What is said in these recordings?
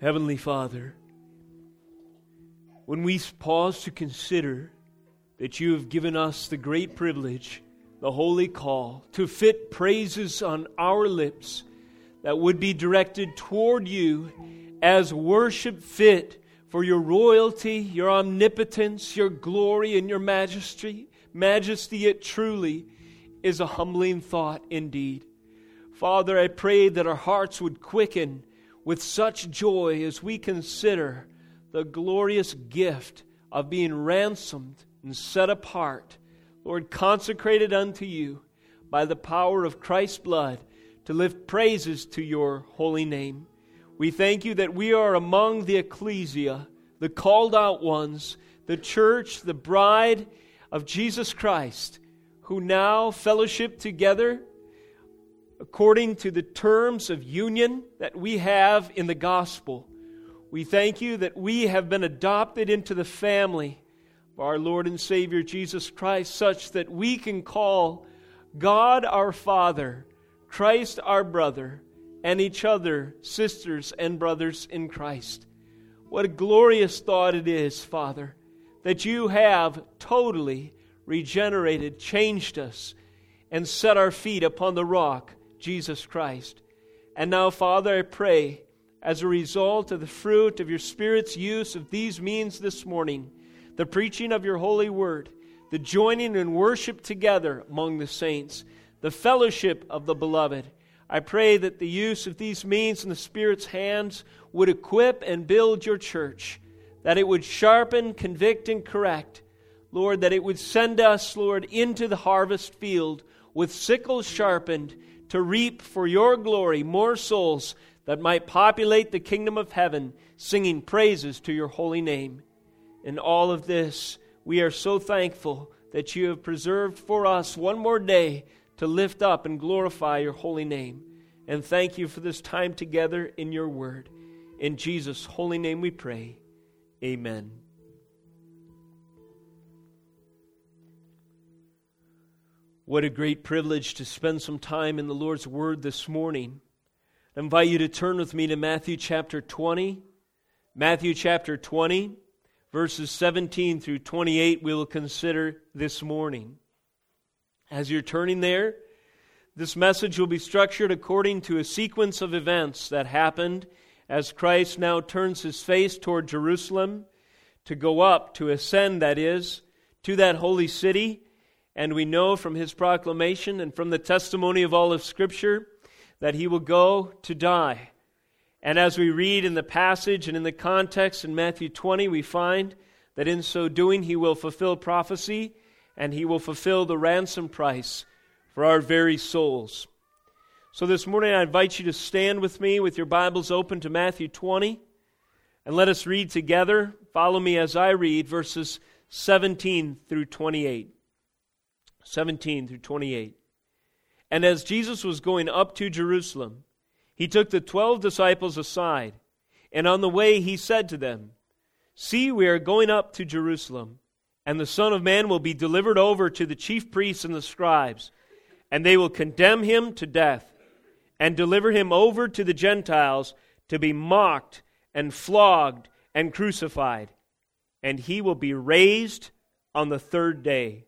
Heavenly Father, when we pause to consider that you have given us the great privilege, the holy call, to fit praises on our lips that would be directed toward you as worship fit for your royalty, your omnipotence, your glory, and your majesty, majesty, it truly is a humbling thought indeed. Father, I pray that our hearts would quicken with such joy as we consider the glorious gift of being ransomed and set apart, Lord, consecrated unto you by the power of Christ's blood to lift praises to your holy name. We thank you that we are among the ecclesia, the called out ones, the church, the bride of Jesus Christ, who now fellowship together according to the terms of union that we have in the gospel. We thank you that we have been adopted into the family of our Lord and Savior Jesus Christ, such that we can call God our Father, Christ our brother, and each other sisters and brothers in Christ. What a glorious thought it is, Father, that you have totally regenerated, changed us, and set our feet upon the rock, Jesus Christ. And now, Father, I pray as a result of the fruit of your Spirit's use of these means this morning, the preaching of your holy word, the joining in worship together among the saints, the fellowship of the beloved. I pray that the use of these means in the Spirit's hands would equip and build your church, that it would sharpen, convict, and correct. Lord, that it would send us, Lord, into the harvest field with sickles sharpened to reap for your glory more souls that might populate the kingdom of heaven, singing praises to your holy name. In all of this, we are so thankful that you have preserved for us one more day to lift up and glorify your holy name. And thank you for this time together in your word. In Jesus' holy name we pray. Amen. What a great privilege to spend some time in the Lord's Word this morning. I invite you to turn with me to Matthew chapter 20. Matthew chapter 20, verses 17 through 28, we will consider this morning. As you're turning there, this message will be structured according to a sequence of events that happened as Christ now turns his face toward Jerusalem to go up, to ascend, that is, to that holy city. And we know from his proclamation and from the testimony of all of Scripture that he will go to die. And as we read in the passage and in the context in Matthew 20, we find that in so doing he will fulfill prophecy and he will fulfill the ransom price for our very souls. So this morning I invite you to stand with me with your Bibles open to Matthew 20 and let us read together. Follow me as I read verses 17 through 28. 17 through 28. And as Jesus was going up to Jerusalem, he took the twelve disciples aside, and on the way he said to them, See, we are going up to Jerusalem, and the Son of Man will be delivered over to the chief priests and the scribes, and they will condemn him to death, and deliver him over to the Gentiles to be mocked and flogged and crucified, and he will be raised on the third day.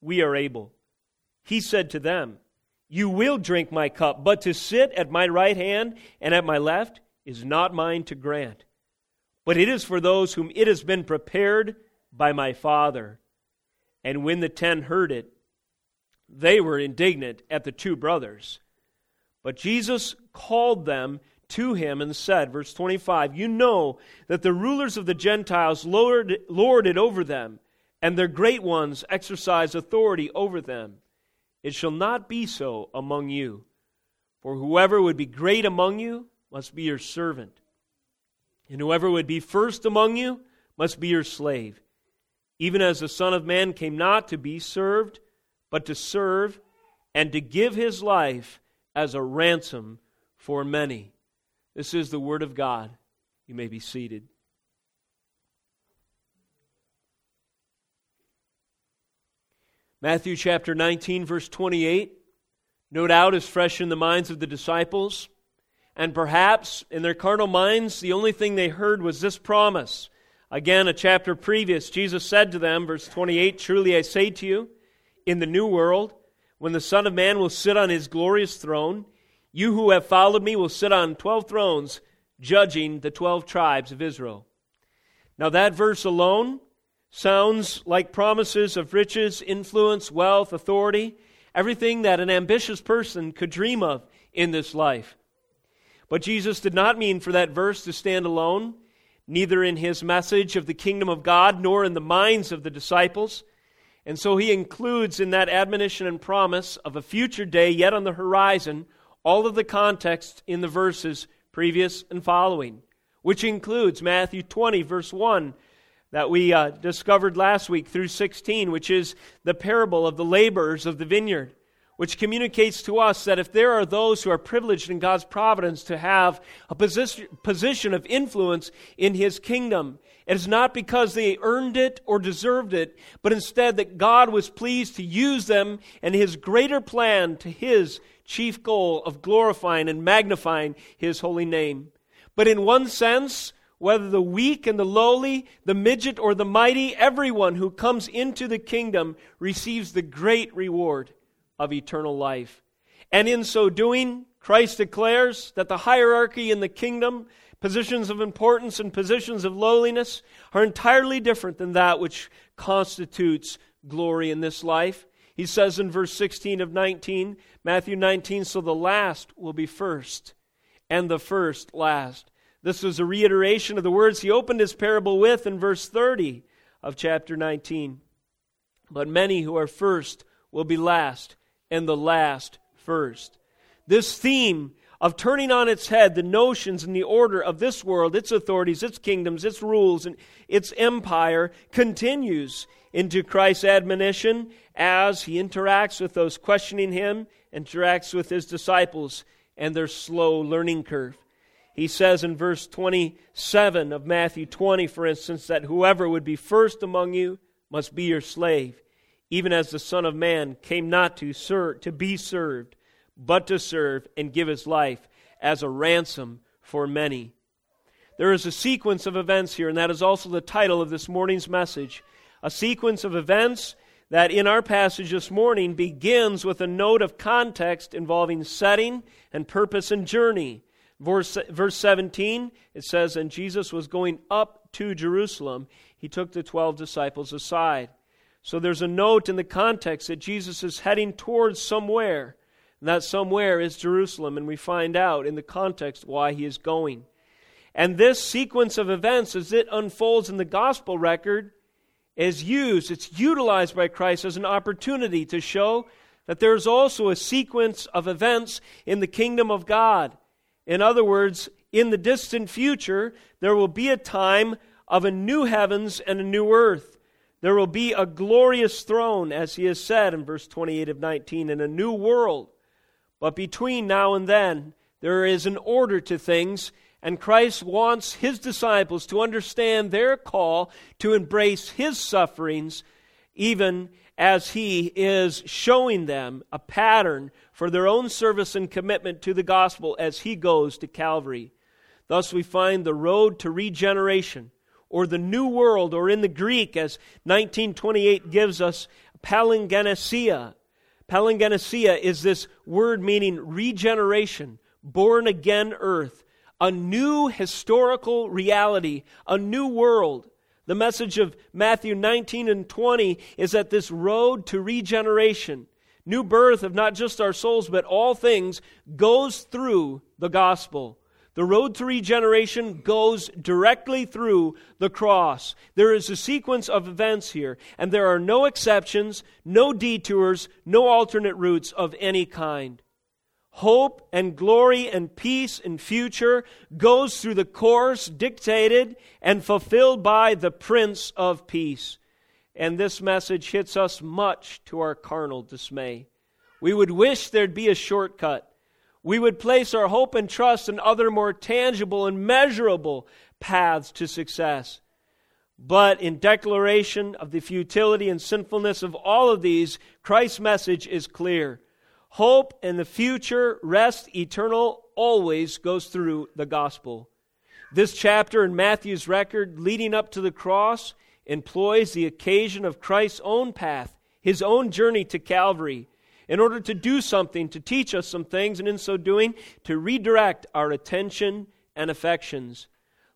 We are able. He said to them, You will drink my cup, but to sit at my right hand and at my left is not mine to grant, but it is for those whom it has been prepared by my Father. And when the ten heard it, they were indignant at the two brothers. But Jesus called them to him and said, verse 25, You know that the rulers of the Gentiles lord, lord it over them, and their great ones exercise authority over them. It shall not be so among you. For whoever would be great among you must be your servant. And whoever would be first among you must be your slave, even as the Son of Man came not to be served, but to serve and to give his life as a ransom for many. This is the Word of God. You may be seated. Matthew chapter 19, verse 28, no doubt is fresh in the minds of the disciples. And perhaps in their carnal minds, the only thing they heard was this promise. Again, a chapter previous, Jesus said to them, verse 28 Truly I say to you, in the new world, when the Son of Man will sit on his glorious throne, you who have followed me will sit on 12 thrones, judging the 12 tribes of Israel. Now, that verse alone sounds like promises of riches, influence, wealth, authority, everything that an ambitious person could dream of in this life. But Jesus did not mean for that verse to stand alone, neither in his message of the kingdom of God nor in the minds of the disciples. And so he includes in that admonition and promise of a future day yet on the horizon all of the context in the verses previous and following, which includes Matthew 20, verse 1, that we uh, discovered last week through 16, which is the parable of the laborers of the vineyard which communicates to us that if there are those who are privileged in God's providence to have a position, position of influence in His kingdom, it is not because they earned it or deserved it, but instead that God was pleased to use them and His greater plan to His chief goal of glorifying and magnifying His holy name. But in one sense, whether the weak and the lowly, the midget or the mighty, everyone who comes into the kingdom receives the great reward of eternal life. And in so doing, Christ declares that the hierarchy in the kingdom, positions of importance and positions of lowliness, are entirely different than that which constitutes glory in this life. He says in verse 16 of 19, Matthew 19, so the last will be first, and the first last. This was a reiteration of the words he opened his parable with in verse 30 of chapter 19. But many who are first will be last, and the last first. This theme of turning on its head the notions and the order of this world, its authorities, its kingdoms, its rules, and its empire continues into Christ's admonition as he interacts with those questioning him, interacts with his disciples and their slow learning curve. He says in verse 27 of Matthew 20, for instance, that whoever would be first among you must be your slave even as the Son of Man came not to, serve, to be served, but to serve and give his life as a ransom for many. There is a sequence of events here, and that is also the title of this morning's message. A sequence of events that in our passage this morning begins with a note of context involving setting and purpose and journey. Verse, verse 17, it says, And Jesus was going up to Jerusalem. He took the twelve disciples aside. So there's a note in the context that Jesus is heading towards somewhere. And that somewhere is Jerusalem, and we find out in the context why he is going. And this sequence of events, as it unfolds in the gospel record, is used, it's utilized by Christ as an opportunity to show that there's also a sequence of events in the kingdom of God. In other words, in the distant future, there will be a time of a new heavens and a new earth. There will be a glorious throne, as he has said in verse 28 of 19, and a new world. But between now and then, there is an order to things, and Christ wants his disciples to understand their call to embrace his sufferings, even as he is showing them a pattern for their own service and commitment to the gospel as he goes to Calvary. Thus, we find the road to regeneration or the new world, or in the Greek, as 1928 gives us, palingenesia. Palingenesia is this word meaning regeneration, born again earth, a new historical reality, a new world. The message of Matthew 19 and 20 is that this road to regeneration, new birth of not just our souls, but all things, goes through the gospel. The road to regeneration goes directly through the cross. There is a sequence of events here, and there are no exceptions, no detours, no alternate routes of any kind. hope and glory and peace and future goes through the course dictated and fulfilled by the Prince of Peace. And this message hits us much to our carnal dismay. We would wish there'd be a shortcut. We would place our hope and trust in other more tangible and measurable paths to success. But in declaration of the futility and sinfulness of all of these, Christ's message is clear. Hope in the future, rest eternal, always goes through the gospel. This chapter in Matthew's record leading up to the cross employs the occasion of Christ's own path, his own journey to Calvary, in order to do something, to teach us some things, and in so doing, to redirect our attention and affections,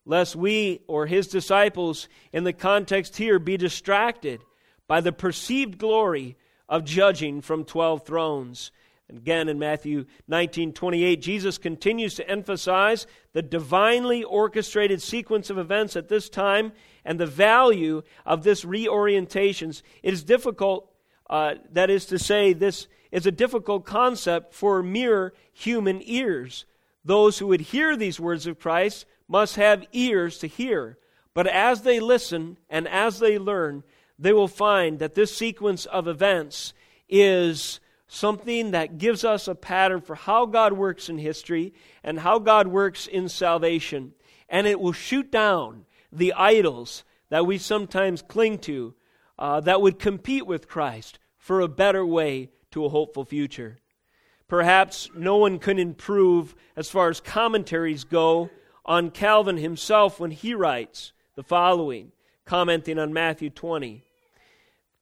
lest we or his disciples, in the context here, be distracted by the perceived glory of judging from 12 thrones. Again, in Matthew 19 28, Jesus continues to emphasize the divinely orchestrated sequence of events at this time and the value of this reorientation. It is difficult, uh, that is to say, this is a difficult concept for mere human ears. Those who would hear these words of Christ must have ears to hear. But as they listen and as they learn, they will find that this sequence of events is something that gives us a pattern for how God works in history and how God works in salvation. And it will shoot down the idols that we sometimes cling to uh, that would compete with Christ for a better way to a hopeful future. Perhaps no one can improve as far as commentaries go on Calvin himself when he writes the following, commenting on Matthew 20.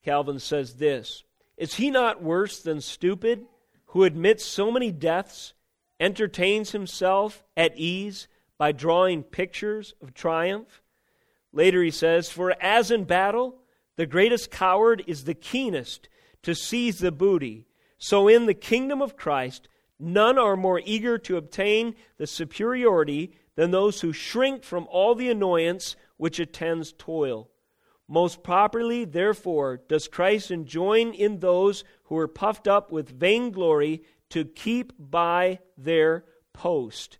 Calvin says this is he not worse than stupid, who admits so many deaths, entertains himself at ease by drawing pictures of triumph? Later he says, For as in battle, the greatest coward is the keenest to seize the booty, so in the kingdom of Christ, none are more eager to obtain the superiority than those who shrink from all the annoyance which attends toil. Most properly, therefore, does Christ enjoin in those who are puffed up with vainglory to keep by their post.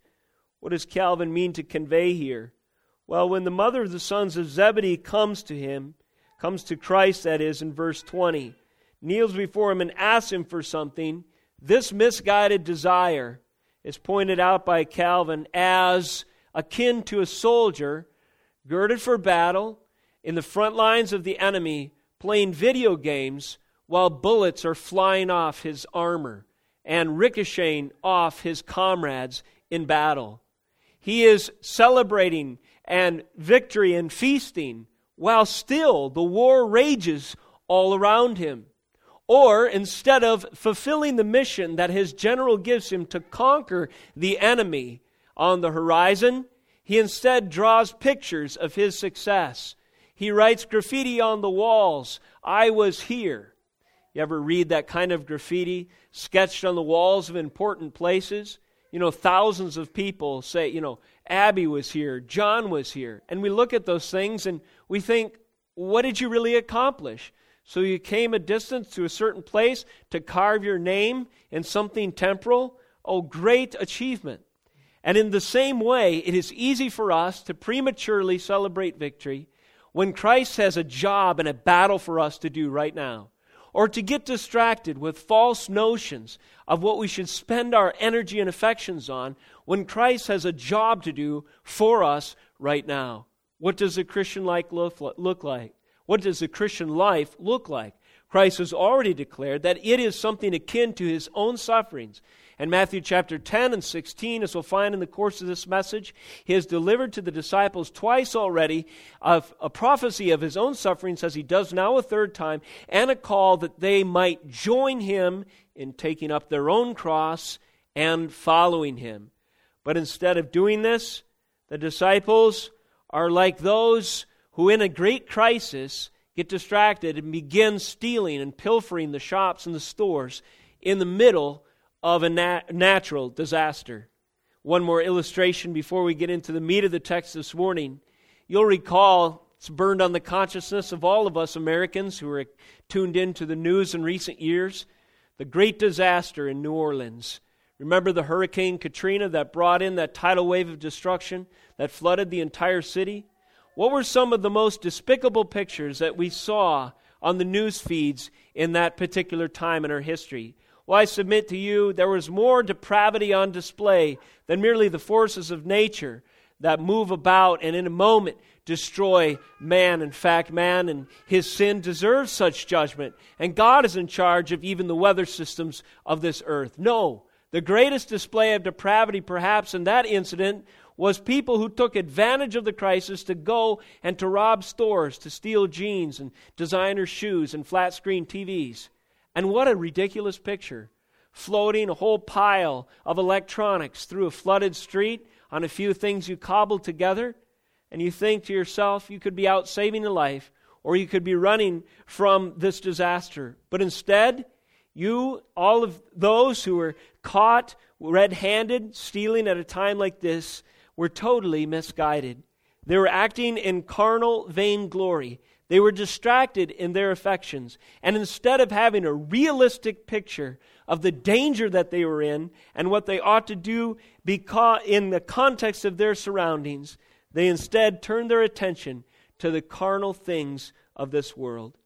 What does Calvin mean to convey here? Well, when the mother of the sons of Zebedee comes to him, comes to Christ, that is, in verse 20, kneels before him and asks him for something, this misguided desire is pointed out by Calvin as akin to a soldier girded for battle in the front lines of the enemy playing video games while bullets are flying off his armor and ricocheting off his comrades in battle. He is celebrating and victory and feasting while still the war rages all around him. Or instead of fulfilling the mission that his general gives him to conquer the enemy on the horizon, he instead draws pictures of his success he writes graffiti on the walls I was here. You ever read that kind of graffiti sketched on the walls of important places? You know, thousands of people say, you know, Abby was here, John was here. And we look at those things and we think, what did you really accomplish? So you came a distance to a certain place to carve your name in something temporal? Oh, great achievement. And in the same way, it is easy for us to prematurely celebrate victory when Christ has a job and a battle for us to do right now, or to get distracted with false notions of what we should spend our energy and affections on when Christ has a job to do for us right now. What does a Christian life look like? What does a Christian life look like? Christ has already declared that it is something akin to his own sufferings. In Matthew chapter 10 and 16, as we'll find in the course of this message, he has delivered to the disciples twice already of a prophecy of his own sufferings, as he does now a third time, and a call that they might join him in taking up their own cross and following him. But instead of doing this, the disciples are like those who, in a great crisis, get distracted and begin stealing and pilfering the shops and the stores in the middle of a nat- natural disaster. One more illustration before we get into the meat of the text this morning. You'll recall it's burned on the consciousness of all of us Americans who are tuned into the news in recent years the great disaster in New Orleans. Remember the Hurricane Katrina that brought in that tidal wave of destruction that flooded the entire city? What were some of the most despicable pictures that we saw on the news feeds in that particular time in our history? Well, I submit to you, there was more depravity on display than merely the forces of nature that move about and in a moment destroy man. In fact, man and his sin deserves such judgment, and God is in charge of even the weather systems of this earth. No, the greatest display of depravity, perhaps, in that incident was people who took advantage of the crisis to go and to rob stores, to steal jeans and designer shoes and flat screen TVs. And what a ridiculous picture. Floating a whole pile of electronics through a flooded street on a few things you cobbled together, and you think to yourself, you could be out saving a life, or you could be running from this disaster. But instead, you, all of those who were caught red handed stealing at a time like this, were totally misguided. They were acting in carnal vainglory. They were distracted in their affections. And instead of having a realistic picture of the danger that they were in and what they ought to do because in the context of their surroundings, they instead turned their attention to the carnal things of this world.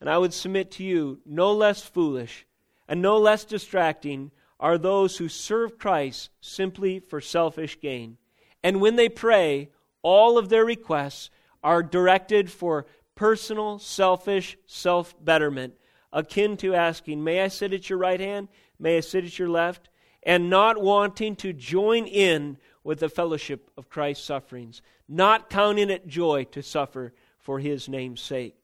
And I would submit to you, no less foolish and no less distracting are those who serve Christ simply for selfish gain. And when they pray, all of their requests are directed for personal, selfish self betterment, akin to asking, May I sit at your right hand? May I sit at your left? And not wanting to join in with the fellowship of Christ's sufferings, not counting it joy to suffer for his name's sake.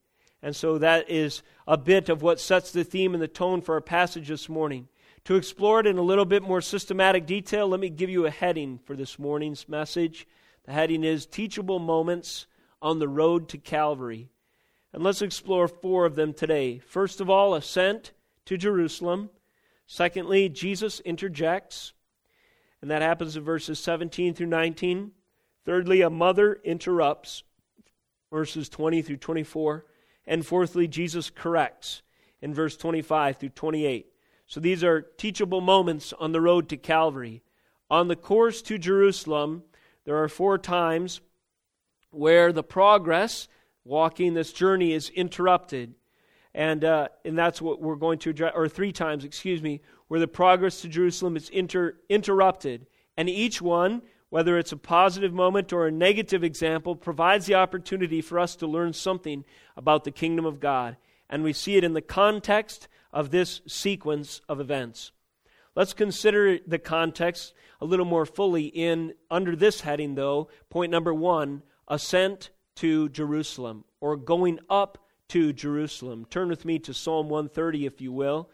And so that is a bit of what sets the theme and the tone for our passage this morning. To explore it in a little bit more systematic detail, let me give you a heading for this morning's message. The heading is Teachable Moments on the Road to Calvary. And let's explore four of them today. First of all, ascent to Jerusalem. Secondly, Jesus interjects, and that happens in verses 17 through 19. Thirdly, a mother interrupts, verses 20 through 24. And fourthly, Jesus corrects in verse 25 through 28. So these are teachable moments on the road to Calvary. On the course to Jerusalem, there are four times where the progress, walking this journey, is interrupted. And, uh, and that's what we're going to address, or three times, excuse me, where the progress to Jerusalem is inter, interrupted. And each one, whether it's a positive moment or a negative example, provides the opportunity for us to learn something about the kingdom of God. And we see it in the context of this sequence of events. Let's consider the context a little more fully in under this heading though, point number 1, ascent to Jerusalem or going up to Jerusalem. Turn with me to Psalm 130 if you will.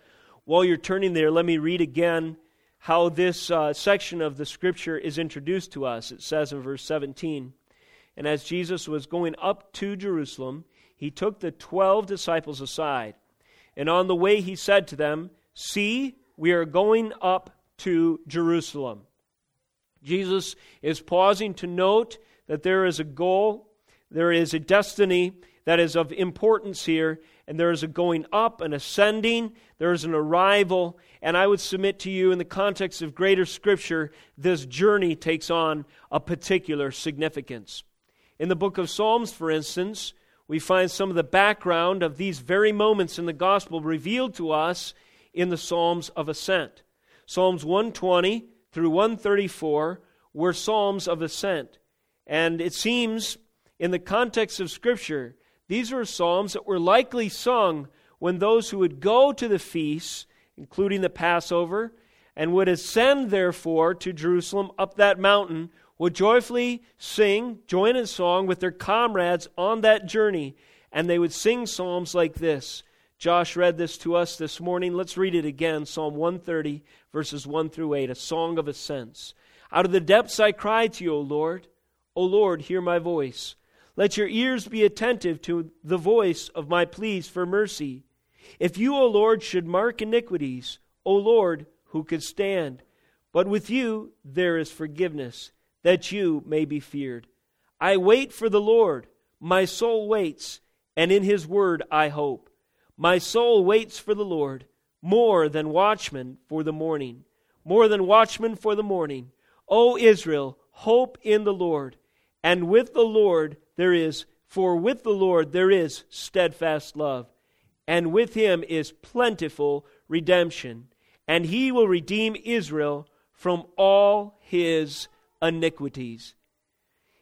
While you're turning there, let me read again how this uh, section of the scripture is introduced to us. It says in verse 17, And as Jesus was going up to Jerusalem, he took the twelve disciples aside and on the way he said to them, See, we are going up to Jerusalem. Jesus is pausing to note that there is a goal, there is a destiny that is of importance here, and there is a going up, an ascending, there is an arrival, and I would submit to you in the context of greater scripture, this journey takes on a particular significance. In the book of Psalms, for instance, we find some of the background of these very moments in the gospel revealed to us in the Psalms of Ascent. Psalms 120 through 134 were Psalms of Ascent. And it seems, in the context of Scripture, these were Psalms that were likely sung when those who would go to the feasts, including the Passover, and would ascend, therefore, to Jerusalem up that mountain, would joyfully sing, join in song with their comrades on that journey, and they would sing psalms like this. Josh read this to us this morning. Let's read it again Psalm 130, verses 1 through 8, a song of ascents. Out of the depths I cry to you, O Lord. O Lord, hear my voice. Let your ears be attentive to the voice of my pleas for mercy. If you, O Lord, should mark iniquities, O Lord, who could stand? But with you there is forgiveness that you may be feared. I wait for the Lord. My soul waits, and in his word I hope. My soul waits for the Lord more than watchmen for the morning, more than watchmen for the morning. O Israel, hope in the Lord. And with the Lord there is, for with the Lord there is steadfast love, and with him is plentiful redemption, and he will redeem Israel from all his iniquities.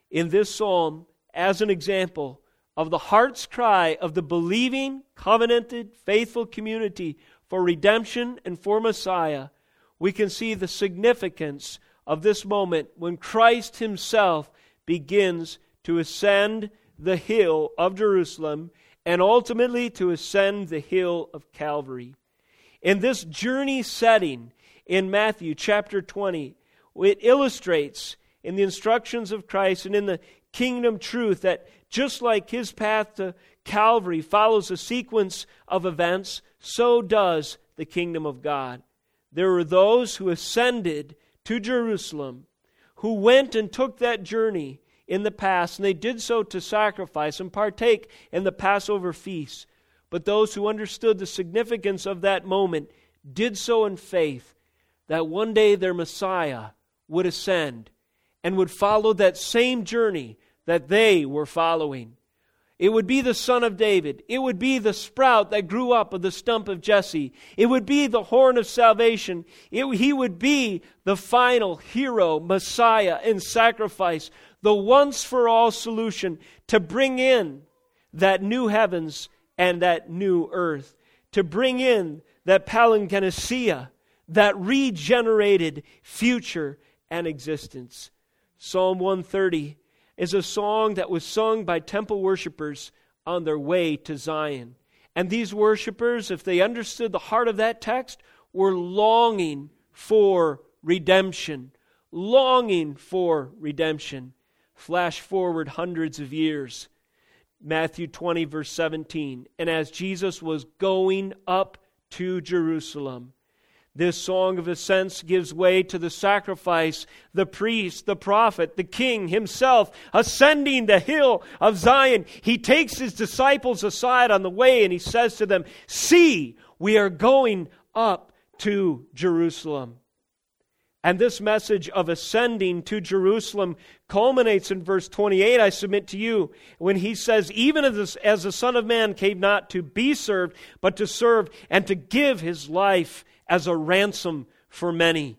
In this psalm, as an example of the heart's cry of the believing, covenanted, faithful community for redemption and for Messiah, we can see the significance of this moment when Christ Himself begins to ascend the hill of Jerusalem and ultimately to ascend the hill of Calvary. In this journey setting in Matthew chapter 20, it illustrates in the instructions of Christ and in the kingdom truth that just like his path to Calvary follows a sequence of events, so does the kingdom of God. There were those who ascended to Jerusalem who went and took that journey in the past, and they did so to sacrifice and partake in the Passover feast. But those who understood the significance of that moment did so in faith that one day their Messiah would ascend and would follow that same journey that they were following. It would be the son of David. It would be the sprout that grew up of the stump of Jesse. It would be the horn of salvation. It, he would be the final hero, Messiah, and sacrifice, the once for all solution to bring in that new heavens and that new earth, to bring in that palingenesia, that regenerated future and existence. Psalm 130 is a song that was sung by temple worshippers on their way to Zion. And these worshippers, if they understood the heart of that text, were longing for redemption. Longing for redemption. Flash forward hundreds of years. Matthew 20, verse 17. And as Jesus was going up to Jerusalem, this song of ascents gives way to the sacrifice, the priest, the prophet, the king himself ascending the hill of Zion. He takes his disciples aside on the way and he says to them, See, we are going up to Jerusalem. And this message of ascending to Jerusalem culminates in verse 28, I submit to you, when he says, Even as, as the Son of Man came not to be served, but to serve and to give his life as a ransom for many.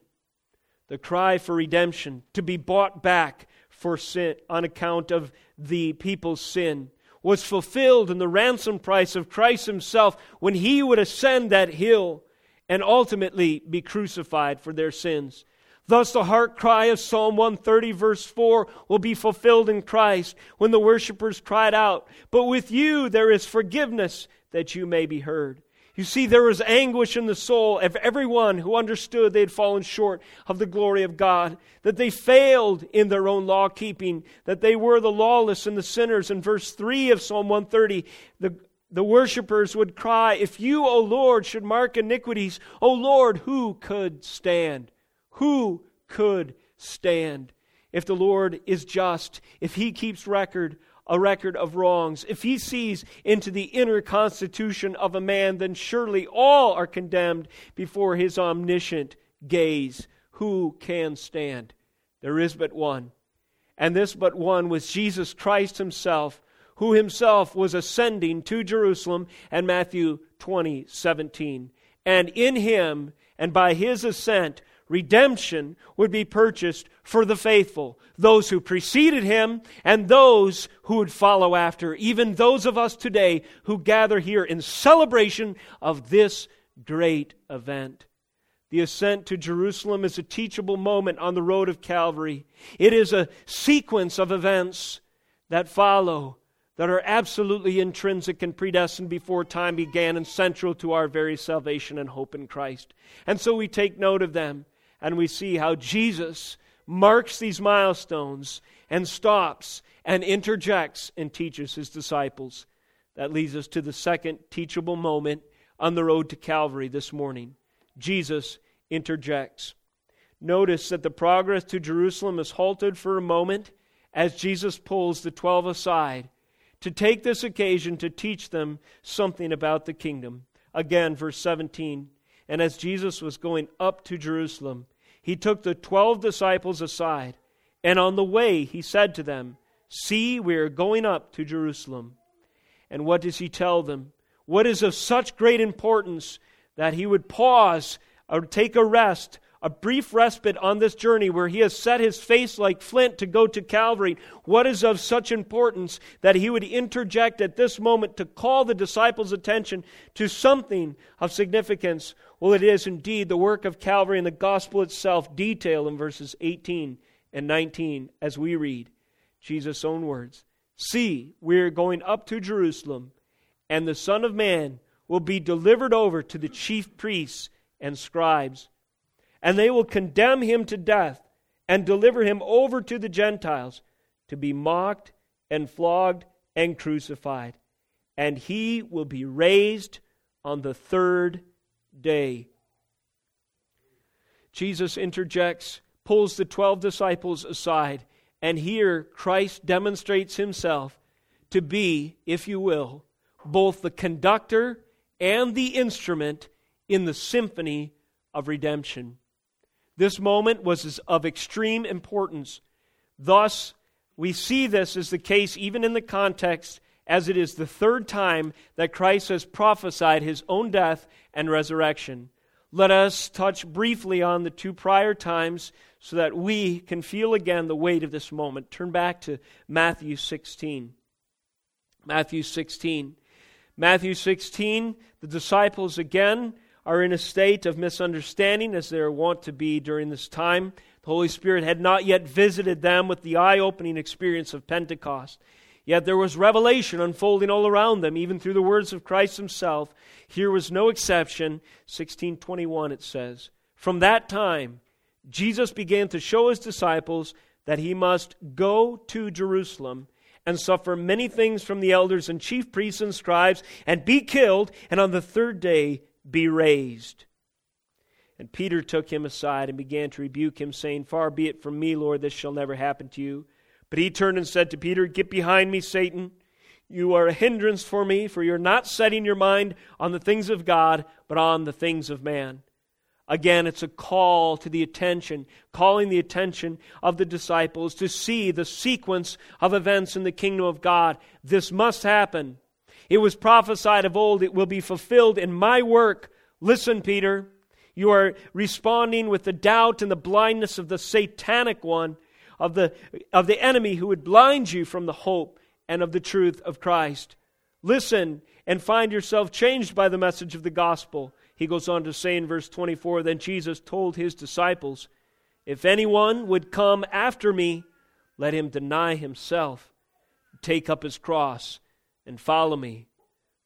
The cry for redemption, to be bought back for sin on account of the people's sin, was fulfilled in the ransom price of Christ Himself when He would ascend that hill and ultimately be crucified for their sins. Thus, the heart cry of Psalm 130, verse 4, will be fulfilled in Christ when the worshippers cried out, But with you there is forgiveness that you may be heard. You see, there was anguish in the soul of everyone who understood they had fallen short of the glory of God, that they failed in their own law keeping, that they were the lawless and the sinners. In verse 3 of Psalm 130, the, the worshippers would cry, If you, O Lord, should mark iniquities, O Lord, who could stand? Who could stand? If the Lord is just, if he keeps record a record of wrongs. If he sees into the inner constitution of a man, then surely all are condemned before his omniscient gaze. Who can stand? There is but one. And this but one was Jesus Christ himself, who himself was ascending to Jerusalem, and Matthew 20, 17. And in him, and by his ascent, redemption would be purchased for the faithful, those who preceded him and those who would follow after, even those of us today who gather here in celebration of this great event. The ascent to Jerusalem is a teachable moment on the road of Calvary. It is a sequence of events that follow that are absolutely intrinsic and predestined before time began and central to our very salvation and hope in Christ. And so we take note of them and we see how Jesus marks these milestones and stops and interjects and teaches his disciples. That leads us to the second teachable moment on the road to Calvary this morning. Jesus interjects. Notice that the progress to Jerusalem is halted for a moment as Jesus pulls the twelve aside to take this occasion to teach them something about the kingdom. Again, verse 17. And as Jesus was going up to Jerusalem, he took the twelve disciples aside, and on the way he said to them, See, we are going up to Jerusalem. And what does he tell them? What is of such great importance that he would pause or take a rest, a brief respite on this journey where he has set his face like flint to go to Calvary? What is of such importance that he would interject at this moment to call the disciples' attention to something of significance? Well, it is indeed the work of Calvary and the gospel itself, detailed in verses 18 and 19 as we read. Jesus' own words See, we are going up to Jerusalem, and the Son of Man will be delivered over to the chief priests and scribes, and they will condemn him to death and deliver him over to the Gentiles to be mocked and flogged and crucified. And he will be raised on the third day. Jesus interjects, pulls the twelve disciples aside, and here Christ demonstrates himself to be, if you will, both the conductor and the instrument in the symphony of redemption. This moment was of extreme importance. Thus, we see this as the case even in the context as it is the third time that Christ has prophesied his own death and resurrection. Let us touch briefly on the two prior times so that we can feel again the weight of this moment. Turn back to Matthew 16. Matthew 16. Matthew 16, the disciples again are in a state of misunderstanding as they are wont to be during this time. The Holy Spirit had not yet visited them with the eye opening experience of Pentecost. Yet there was revelation unfolding all around them, even through the words of Christ himself. Here was no exception. 1621 it says. From that time, Jesus began to show his disciples that he must go to Jerusalem and suffer many things from the elders and chief priests and scribes and be killed, and on the third day be raised. And Peter took him aside and began to rebuke him, saying, Far be it from me, Lord, this shall never happen to you. But he turned and said to Peter, Get behind me, Satan. You are a hindrance for me, for you're not setting your mind on the things of God, but on the things of man. Again, it's a call to the attention, calling the attention of the disciples to see the sequence of events in the kingdom of God. This must happen. It was prophesied of old, it will be fulfilled in my work. Listen, Peter, you are responding with the doubt and the blindness of the satanic one of the, of the enemy who would blind you from the hope and of the truth of Christ. Listen and find yourself changed by the message of the gospel. He goes on to say in verse 24 Then Jesus told his disciples, If anyone would come after me, let him deny himself, take up his cross, and follow me.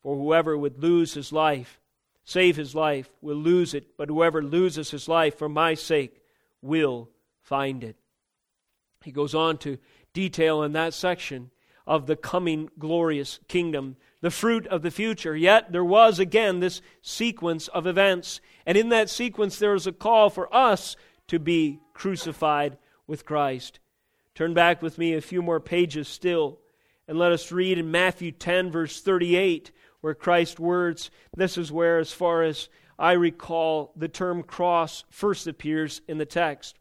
For whoever would lose his life, save his life, will lose it, but whoever loses his life for my sake will find it. He goes on to detail in that section of the coming glorious kingdom, the fruit of the future. Yet there was again this sequence of events. And in that sequence, there is a call for us to be crucified with Christ. Turn back with me a few more pages still, and let us read in Matthew 10, verse 38, where Christ's words, this is where, as far as I recall, the term cross first appears in the text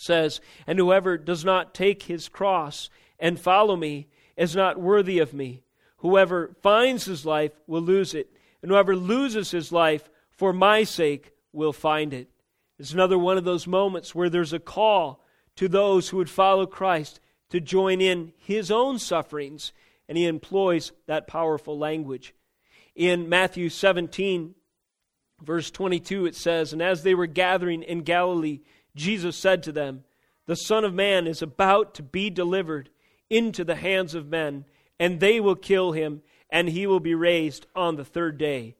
says, And whoever does not take his cross and follow me is not worthy of me. Whoever finds his life will lose it, and whoever loses his life for my sake will find it. It's another one of those moments where there's a call to those who would follow Christ to join in his own sufferings, and he employs that powerful language. In Matthew 17, verse 22, it says, And as they were gathering in Galilee, Jesus said to them, The Son of Man is about to be delivered into the hands of men, and they will kill him, and he will be raised on the third day.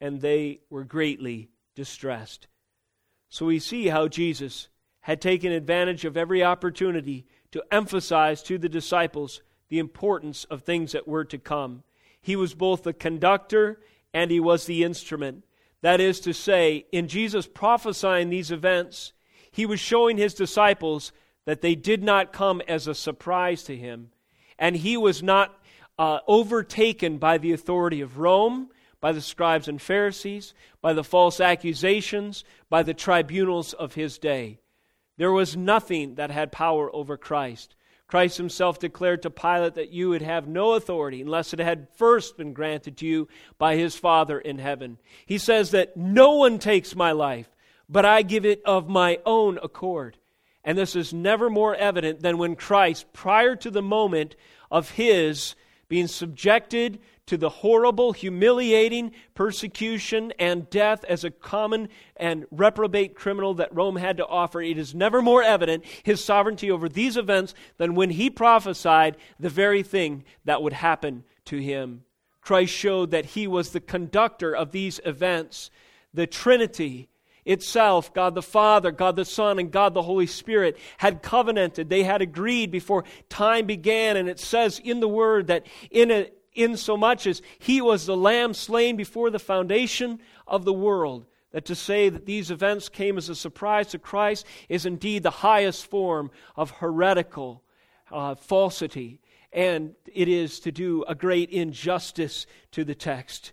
And they were greatly distressed. So we see how Jesus had taken advantage of every opportunity to emphasize to the disciples the importance of things that were to come. He was both the conductor and he was the instrument. That is to say, in Jesus prophesying these events, he was showing his disciples that they did not come as a surprise to him. And he was not uh, overtaken by the authority of Rome, by the scribes and Pharisees, by the false accusations, by the tribunals of his day. There was nothing that had power over Christ. Christ himself declared to Pilate that you would have no authority unless it had first been granted to you by his Father in heaven. He says that no one takes my life, but I give it of my own accord. And this is never more evident than when Christ, prior to the moment of his being subjected to the horrible, humiliating persecution and death as a common and reprobate criminal that Rome had to offer, it is never more evident his sovereignty over these events than when he prophesied the very thing that would happen to him. Christ showed that he was the conductor of these events. The Trinity itself, God the Father, God the Son, and God the Holy Spirit, had covenanted. They had agreed before time began. And it says in the Word that in, a, in so much as He was the Lamb slain before the foundation of the world, that to say that these events came as a surprise to Christ is indeed the highest form of heretical uh, falsity. And it is to do a great injustice to the text.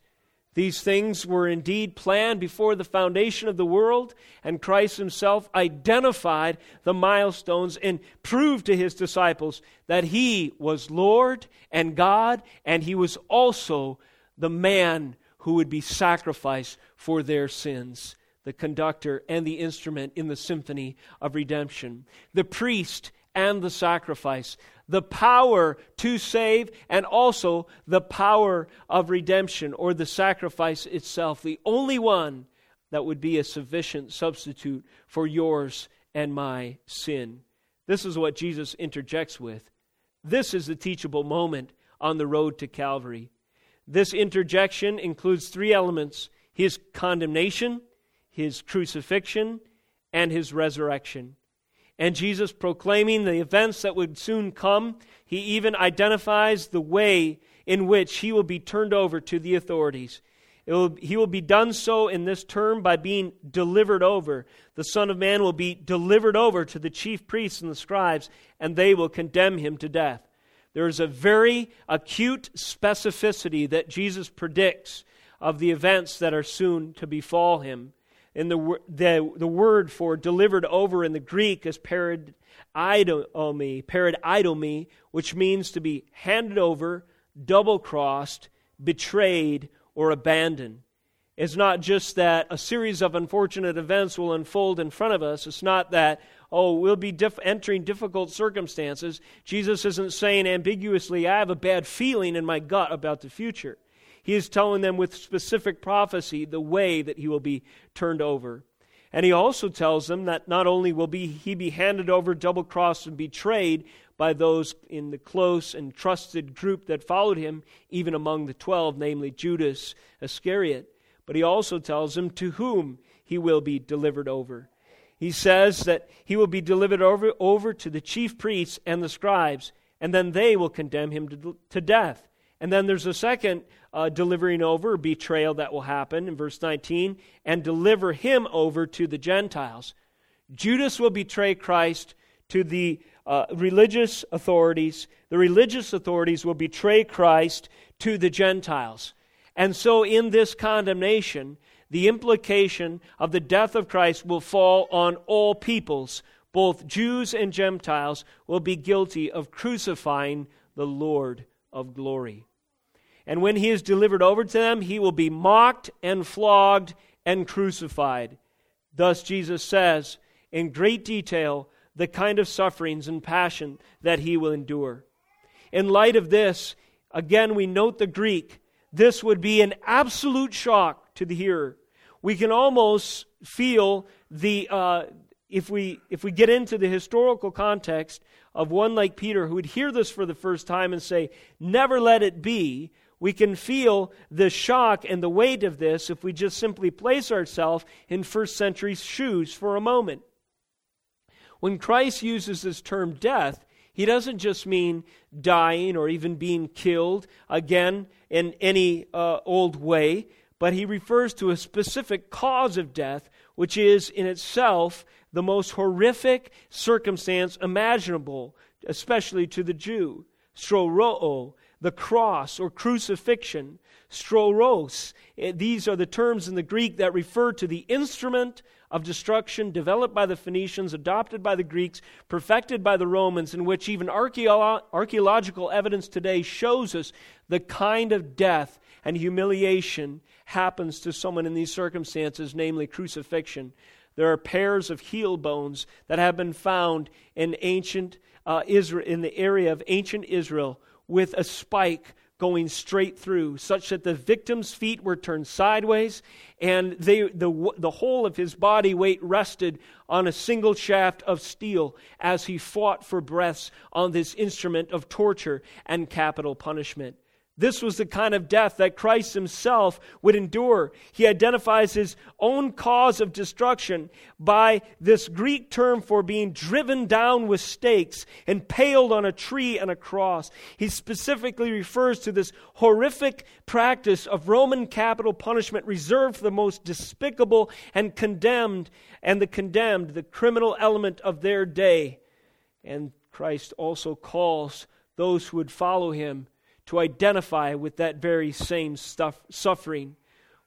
These things were indeed planned before the foundation of the world, and Christ himself identified the milestones and proved to his disciples that he was Lord and God, and he was also the man who would be sacrificed for their sins, the conductor and the instrument in the symphony of redemption, the priest and the sacrifice, the power to save, and also the power of redemption or the sacrifice itself, the only one that would be a sufficient substitute for yours and my sin. This is what Jesus interjects with. This is the teachable moment on the road to Calvary. This interjection includes three elements his condemnation, his crucifixion, and his resurrection and Jesus proclaiming the events that would soon come, he even identifies the way in which he will be turned over to the authorities. Will, he will be done so in this term by being delivered over. The Son of Man will be delivered over to the chief priests and the scribes, and they will condemn him to death. There is a very acute specificity that Jesus predicts of the events that are soon to befall him. And the, the, the word for delivered over in the Greek is paradidomi, oh, paradidomi, which means to be handed over, double crossed, betrayed, or abandoned. It's not just that a series of unfortunate events will unfold in front of us. It's not that, oh, we'll be entering difficult circumstances. Jesus isn't saying ambiguously, I have a bad feeling in my gut about the future. He is telling them with specific prophecy the way that he will be turned over. And he also tells them that not only will be, he be handed over, double crossed, and betrayed by those in the close and trusted group that followed him, even among the twelve, namely Judas Iscariot, but he also tells them to whom he will be delivered over. He says that he will be delivered over, over to the chief priests and the scribes, and then they will condemn him to, to death. And then there's a second uh, delivering over, betrayal that will happen in verse 19, and deliver him over to the Gentiles. Judas will betray Christ to the uh, religious authorities. The religious authorities will betray Christ to the Gentiles. And so, in this condemnation, the implication of the death of Christ will fall on all peoples. Both Jews and Gentiles will be guilty of crucifying the Lord of glory. And when he is delivered over to them, he will be mocked and flogged and crucified. Thus, Jesus says in great detail the kind of sufferings and passion that he will endure. In light of this, again, we note the Greek. This would be an absolute shock to the hearer. We can almost feel the, uh, if, we, if we get into the historical context of one like Peter who would hear this for the first time and say, Never let it be, we can feel the shock and the weight of this if we just simply place ourselves in first century shoes for a moment. When Christ uses this term death, he doesn't just mean dying or even being killed again in any uh, old way, but he refers to a specific cause of death, which is in itself the most horrific circumstance imaginable, especially to the Jew. The cross or crucifixion, stauros. Eh, these are the terms in the Greek that refer to the instrument of destruction developed by the Phoenicians, adopted by the Greeks, perfected by the Romans, in which even archeolo- archaeological evidence today shows us the kind of death and humiliation happens to someone in these circumstances, namely crucifixion. There are pairs of heel bones that have been found in ancient uh, Israel, in the area of ancient Israel, with a spike going straight through, such that the victim's feet were turned sideways and they, the, the whole of his body weight rested on a single shaft of steel as he fought for breaths on this instrument of torture and capital punishment. This was the kind of death that Christ himself would endure. He identifies his own cause of destruction by this Greek term for being driven down with stakes, impaled on a tree and a cross. He specifically refers to this horrific practice of Roman capital punishment reserved for the most despicable and condemned, and the condemned, the criminal element of their day. And Christ also calls those who would follow him to identify with that very same stuff, suffering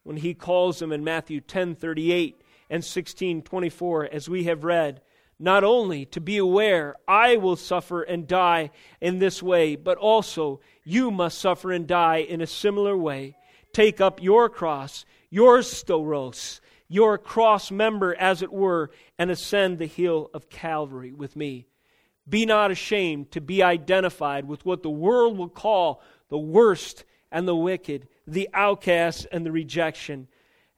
when he calls them in Matthew 10:38 and 16:24 as we have read not only to be aware I will suffer and die in this way but also you must suffer and die in a similar way. Take up your cross your stauros your cross member as it were and ascend the hill of Calvary with me be not ashamed to be identified with what the world will call the worst and the wicked, the outcast and the rejection.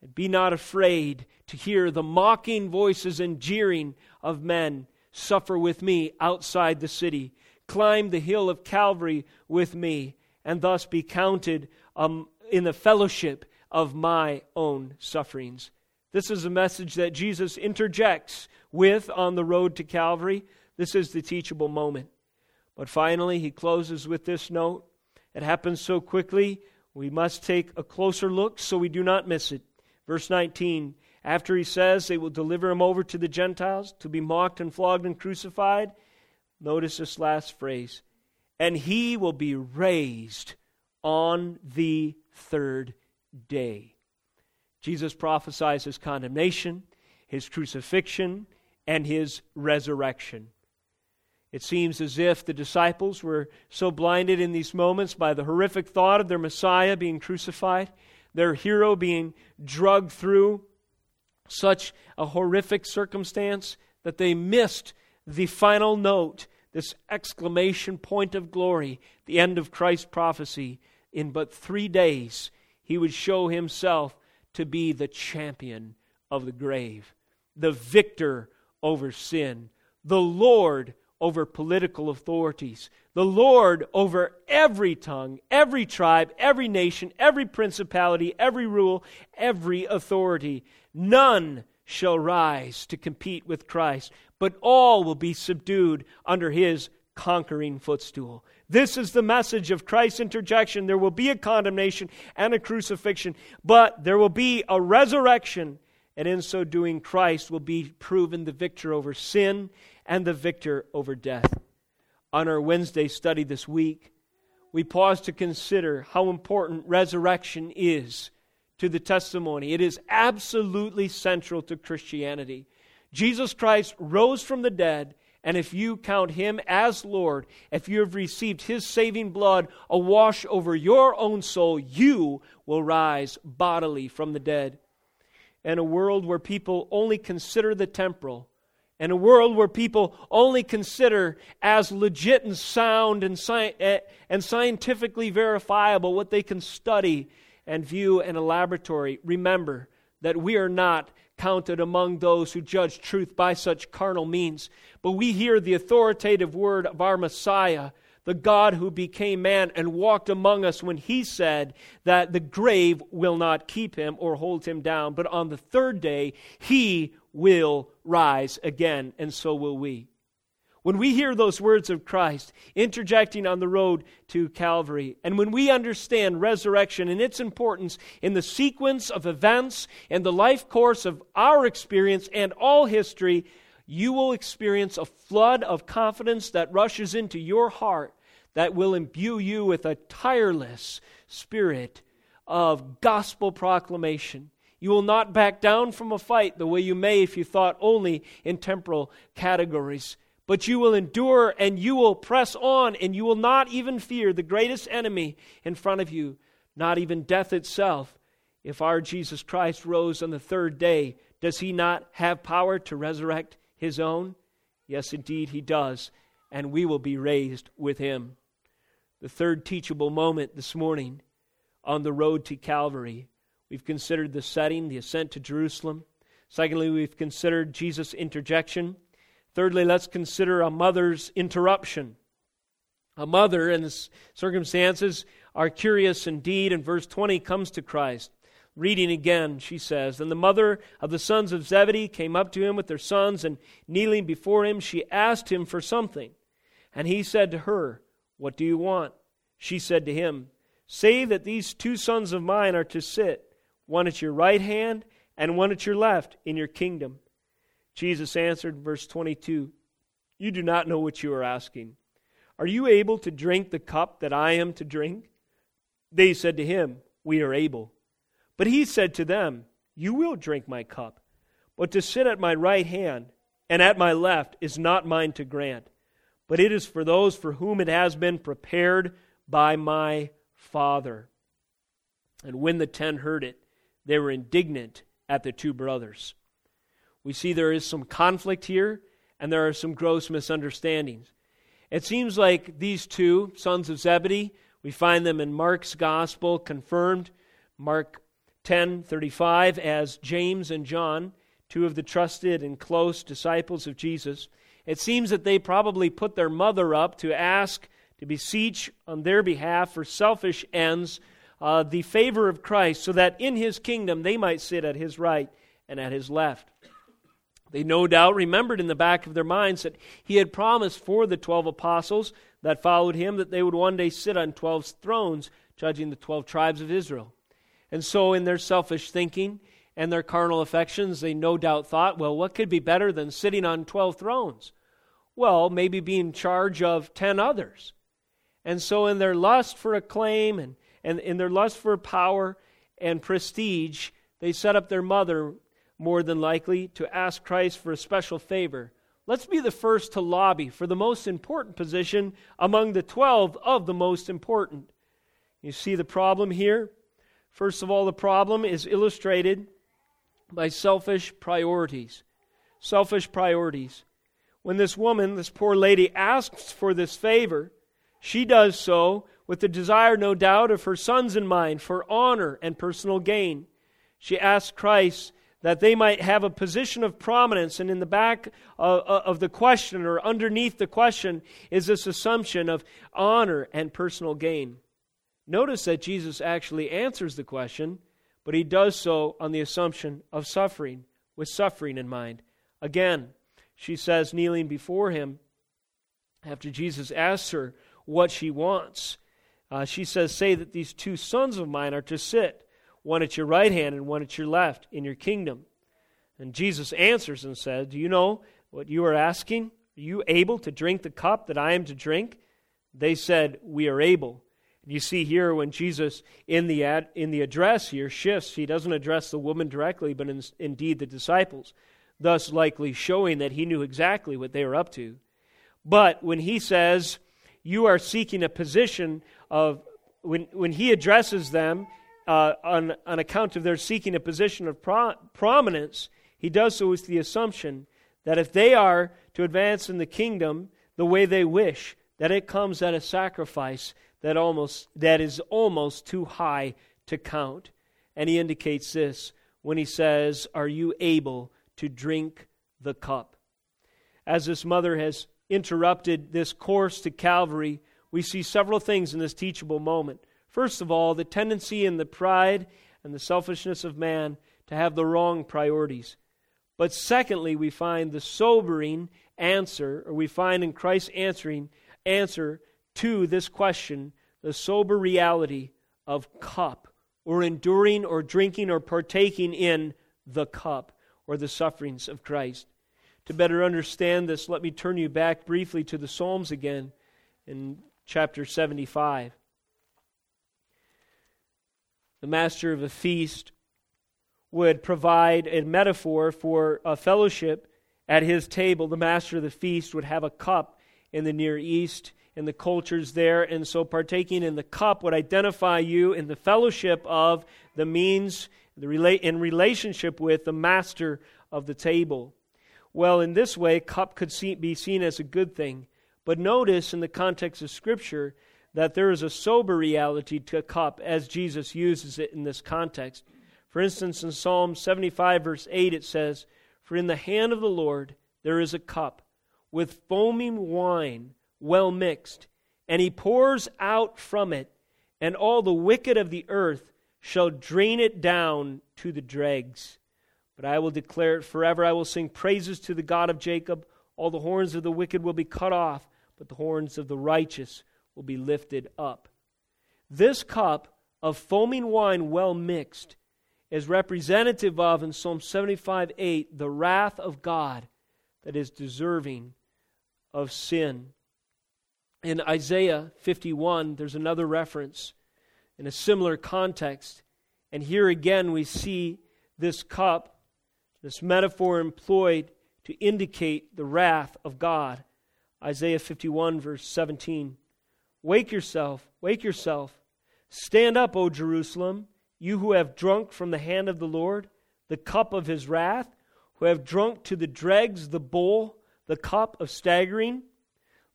And be not afraid to hear the mocking voices and jeering of men. Suffer with me outside the city. Climb the hill of Calvary with me, and thus be counted um, in the fellowship of my own sufferings. This is a message that Jesus interjects with on the road to Calvary. This is the teachable moment. But finally, he closes with this note It happens so quickly, we must take a closer look so we do not miss it. Verse 19 After he says they will deliver him over to the Gentiles to be mocked and flogged and crucified, notice this last phrase and he will be raised on the third day. Jesus prophesies his condemnation, his crucifixion, and his resurrection. It seems as if the disciples were so blinded in these moments by the horrific thought of their Messiah being crucified, their hero being drugged through such a horrific circumstance, that they missed the final note, this exclamation point of glory, the end of Christ's prophecy. In but three days, he would show himself to be the champion of the grave, the victor over sin, the Lord over political authorities, the Lord over every tongue, every tribe, every nation, every principality, every rule, every authority. None shall rise to compete with Christ, but all will be subdued under his conquering footstool. This is the message of Christ's interjection. There will be a condemnation and a crucifixion, but there will be a resurrection, and in so doing, Christ will be proven the victor over sin and the victor over death. On our Wednesday study this week, we pause to consider how important resurrection is to the testimony. It is absolutely central to Christianity. Jesus Christ rose from the dead, and if you count him as Lord, if you have received his saving blood awash over your own soul, you will rise bodily from the dead. In a world where people only consider the temporal, in a world where people only consider as legit and sound and, sci- eh, and scientifically verifiable what they can study and view in a laboratory, remember that we are not counted among those who judge truth by such carnal means, but we hear the authoritative word of our Messiah, the God who became man and walked among us when he said that the grave will not keep him or hold him down, but on the third day he will rise again, and so will we. When we hear those words of Christ interjecting on the road to Calvary, and when we understand resurrection and its importance in the sequence of events and the life course of our experience and all history, you will experience a flood of confidence that rushes into your heart that will imbue you with a tireless spirit of gospel proclamation. You will not back down from a fight the way you may if you thought only in temporal categories. But you will endure and you will press on and you will not even fear the greatest enemy in front of you, not even death itself. If our Jesus Christ rose on the third day, does he not have power to resurrect his own? Yes, indeed, he does. And we will be raised with him. The third teachable moment this morning on the road to Calvary. We've considered the setting, the ascent to Jerusalem. Secondly, we've considered Jesus' interjection. Thirdly, let's consider a mother's interruption. A mother in the circumstances are curious indeed, and verse 20 comes to Christ. Reading again, she says, Then the mother of the sons of Zebedee came up to him with their sons, and kneeling before him, she asked him for something. And he said to her, What do you want? She said to him, Say that these two sons of mine are to sit, one at your right hand and one at your left, in your kingdom. Jesus answered, verse 22, You do not know what you are asking. Are you able to drink the cup that I am to drink? They said to him, We are able. But he said to them, You will drink my cup, but to sit at my right hand and at my left is not mine to grant, but it is for those for whom it has been prepared by my Father. And when the ten heard it, they were indignant at the two brothers. We see there is some conflict here, and there are some gross misunderstandings. It seems like these two sons of Zebedee, we find them in Mark's gospel confirmed, Mark 10:35 as James and John, two of the trusted and close disciples of Jesus. It seems that they probably put their mother up to ask to beseech on their behalf for selfish ends uh, the favor of Christ so that in his kingdom they might sit at his right and at his left. They no doubt remembered in the back of their minds that he had promised for the 12 apostles that followed him that they would one day sit on 12 thrones, judging the 12 tribes of Israel. And so, in their selfish thinking and their carnal affections, they no doubt thought, well, what could be better than sitting on 12 thrones? Well, maybe being in charge of 10 others. And so, in their lust for acclaim and, and in their lust for power and prestige, they set up their mother more than likely, to ask Christ for a special favor. Let's be the first to lobby for the most important position among the 12 of the most important. You see the problem here? First of all, the problem is illustrated by selfish priorities. Selfish priorities. When this woman, this poor lady, asks for this favor, she does so with the desire, no doubt, of her sons in mind for honor and personal gain. She asks Christ that they might have a position of prominence. And in the back of, of, the question or underneath the question is this assumption of honor and personal gain. Notice that Jesus actually answers the question, but he does so on the assumption of suffering, with suffering in mind. Again, she says, kneeling before him, after Jesus asks her what she wants, uh, she says, Say that these two sons of mine are to sit one at your right hand and one at your left in your kingdom. And Jesus answers and says, Do you know what you are asking? Are you able to drink the cup that I am to drink? They said, We are able. You see here when Jesus, in the, ad, in the address here, shifts, he doesn't address the woman directly, but in, indeed the disciples, thus likely showing that he knew exactly what they were up to. But when he says, You are seeking a position of, when, when he addresses them, uh, on, on account of their seeking a position of pro- prominence, he does so with the assumption that if they are to advance in the kingdom the way they wish, that it comes at a sacrifice that almost that is almost too high to count. And he indicates this when he says, Are you able to drink the cup? As this mother has interrupted this course to Calvary, we see several things in this teachable moment. First of all, the tendency and the pride and the selfishness of man to have the wrong priorities. But secondly, we find the sobering answer, or we find in Christ's answering answer to this question, the sober reality of cup, or enduring or drinking or partaking in the cup, or the sufferings of Christ. To better understand this, let me turn you back briefly to the Psalms again. In chapter 75. The master of a feast would provide a metaphor for a fellowship at his table. The master of the feast would have a cup in the Near East and the cultures there, and so partaking in the cup would identify you in the fellowship of the means in relationship with the master of the table. Well, in this way, cup could be seen as a good thing. But notice in the context of Scripture that there is a sober reality to a cup as Jesus uses it in this context. For instance, in Psalm 75, verse 8, it says, For in the hand of the Lord there is a cup with foaming wine well mixed, and he pours out from it, and all the wicked of the earth shall drain it down to the dregs. But I will declare it forever. I will sing praises to the God of Jacob. All the horns of the wicked will be cut off, but the horns of the righteous will be lifted up. This cup of foaming wine well mixed is representative of, in Psalm 75 8, the wrath of God that is deserving of sin. In Isaiah 51, there's another reference in a similar context. And here again, we see this cup, this metaphor employed to indicate the wrath of God. Isaiah 51, verse 17. Wake yourself, wake yourself. Stand up, O Jerusalem, you who have drunk from the hand of the Lord the cup of his wrath, who have drunk to the dregs the bowl, the cup of staggering.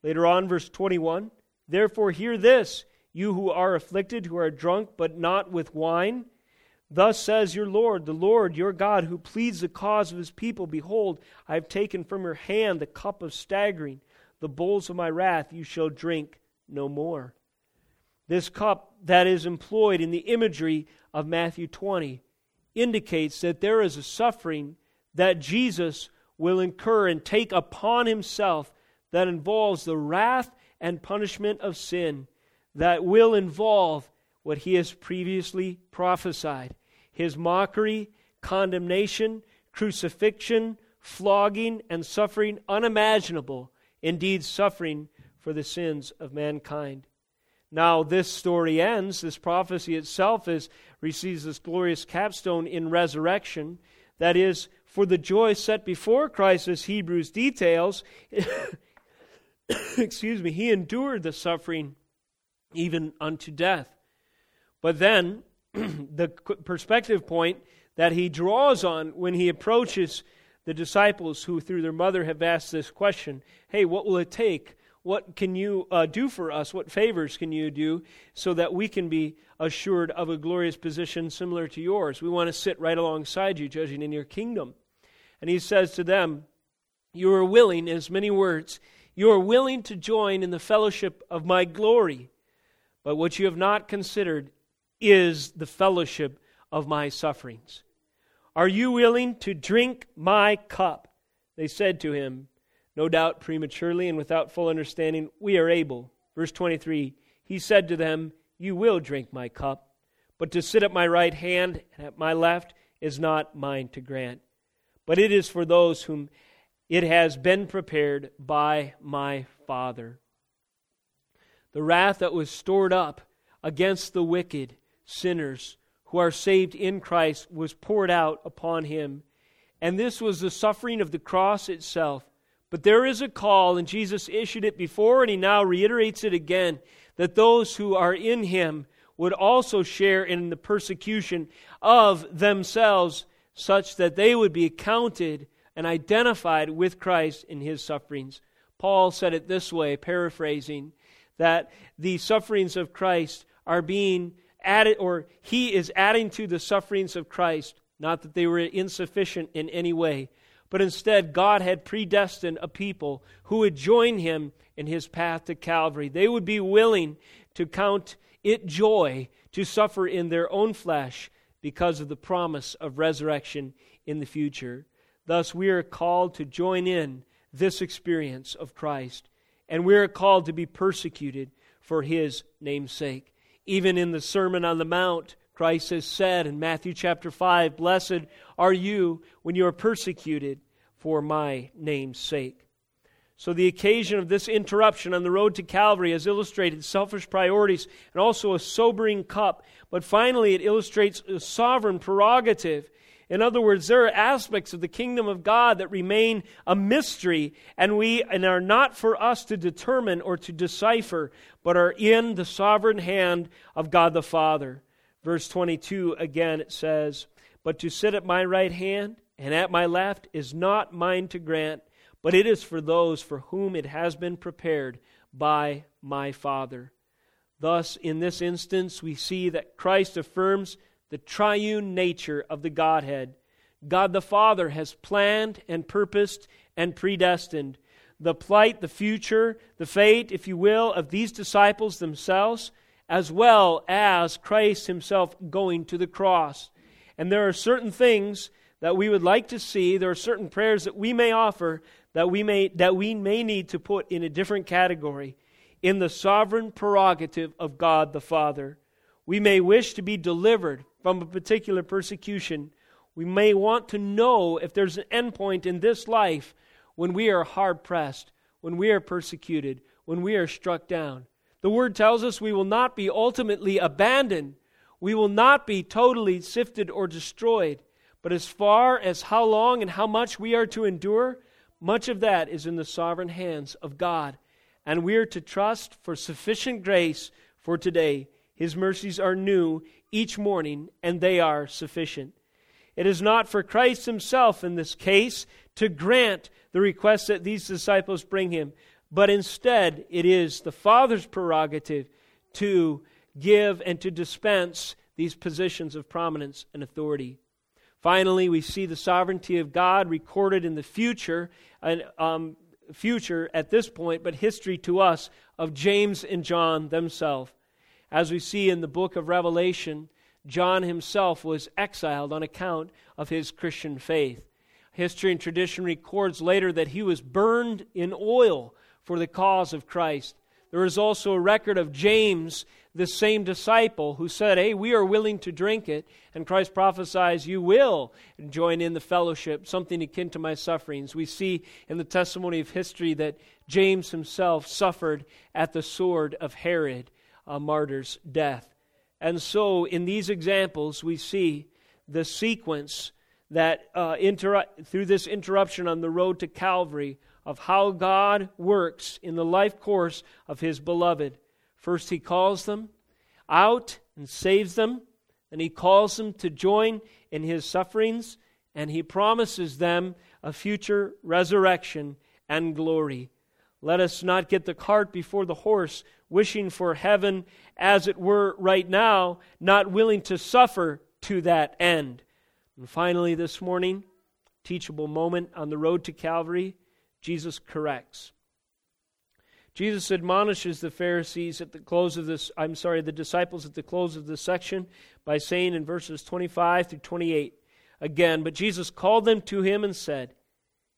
Later on, verse 21 Therefore, hear this you who are afflicted, who are drunk, but not with wine. Thus says your Lord, the Lord your God, who pleads the cause of his people Behold, I have taken from your hand the cup of staggering, the bowls of my wrath you shall drink no more. This cup that is employed in the imagery of Matthew 20 indicates that there is a suffering that Jesus will incur and take upon himself that involves the wrath and punishment of sin that will involve what he has previously prophesied his mockery, condemnation, crucifixion, flogging, and suffering unimaginable, indeed, suffering for the sins of mankind. Now, this story ends, this prophecy itself is, receives this glorious capstone in resurrection. That is, for the joy set before Christ, as Hebrews details, excuse me, he endured the suffering even unto death. But then, the perspective point that he draws on when he approaches the disciples who, through their mother, have asked this question Hey, what will it take? What can you uh, do for us? What favors can you do so that we can be assured of a glorious position similar to yours? We want to sit right alongside you, judging in your kingdom. And he says to them, You are willing, as many words, you are willing to join in the fellowship of my glory. But what you have not considered is the fellowship of my sufferings. Are you willing to drink my cup? They said to him, no doubt prematurely and without full understanding, we are able. Verse 23 He said to them, You will drink my cup, but to sit at my right hand and at my left is not mine to grant, but it is for those whom it has been prepared by my Father the wrath that was stored up against the wicked sinners who are saved in Christ was poured out upon him. And this was the suffering of the cross itself. But there is a call, and Jesus issued it before, and he now reiterates it again that those who are in him would also share in the persecution of themselves, such that they would be counted and identified with Christ in his sufferings. Paul said it this way, paraphrasing that the sufferings of Christ are being added, or he is adding to the sufferings of Christ, not that they were insufficient in any way, but instead God had predestined a people who would join him in his path to Calvary. They would be willing to count it joy to suffer in their own flesh because of the promise of resurrection in the future. Thus, we are called to join in this experience of Christ and we are called to be persecuted for his name's sake. Even in the Sermon on the Mount, Christ has said in Matthew chapter 5, Blessed are you when you are persecuted for my name's sake. So, the occasion of this interruption on the road to Calvary has illustrated selfish priorities and also a sobering cup. But finally, it illustrates a sovereign prerogative. In other words, there are aspects of the kingdom of God that remain a mystery and we and are not for us to determine or to decipher, but are in the sovereign hand of God the Father. Verse 22 again it says, "But to sit at my right hand and at my left is not mine to grant, but it is for those for whom it has been prepared by my Father. Thus, in this instance, we see that Christ affirms the triune nature of the Godhead. God the Father has planned and purposed and predestined the plight, the future, the fate, if you will, of these disciples themselves, as well as Christ Himself going to the cross. And there are certain things that we would like to see, there are certain prayers that we may offer that we may, that we may need to put in a different category in the sovereign prerogative of God the Father. We may wish to be delivered from a particular persecution. We may want to know if there's an endpoint in this life when we are hard pressed, when we are persecuted, when we are struck down. The Word tells us we will not be ultimately abandoned. We will not be totally sifted or destroyed. But as far as how long and how much we are to endure, much of that is in the sovereign hands of God, and we are to trust for sufficient grace for today. His mercies are new each morning, and they are sufficient. It is not for Christ himself in this case to grant the request that these disciples bring him, but instead it is the Father's prerogative to give and to dispense these positions of prominence and authority. Finally, we see the sovereignty of God recorded in the future, and um, future at this point, but history to us of James and John themselves. As we see in the book of Revelation, John himself was exiled on account of his Christian faith. History and tradition records later that he was burned in oil for the cause of Christ. There is also a record of James the same disciple who said, Hey, we are willing to drink it. And Christ prophesies, You will join in the fellowship, something akin to my sufferings. We see in the testimony of history that James himself suffered at the sword of Herod, a martyr's death. And so, in these examples, we see the sequence that uh, through this interruption on the road to Calvary of how God works in the life course of his beloved. First, he calls them out and saves them. Then he calls them to join in his sufferings, and he promises them a future resurrection and glory. Let us not get the cart before the horse, wishing for heaven as it were right now, not willing to suffer to that end. And finally, this morning, teachable moment on the road to Calvary, Jesus corrects. Jesus admonishes the Pharisees at the close of this, I'm sorry, the disciples at the close of this section by saying in verses 25 through 28 again, but Jesus called them to him and said,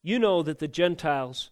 You know that the Gentiles,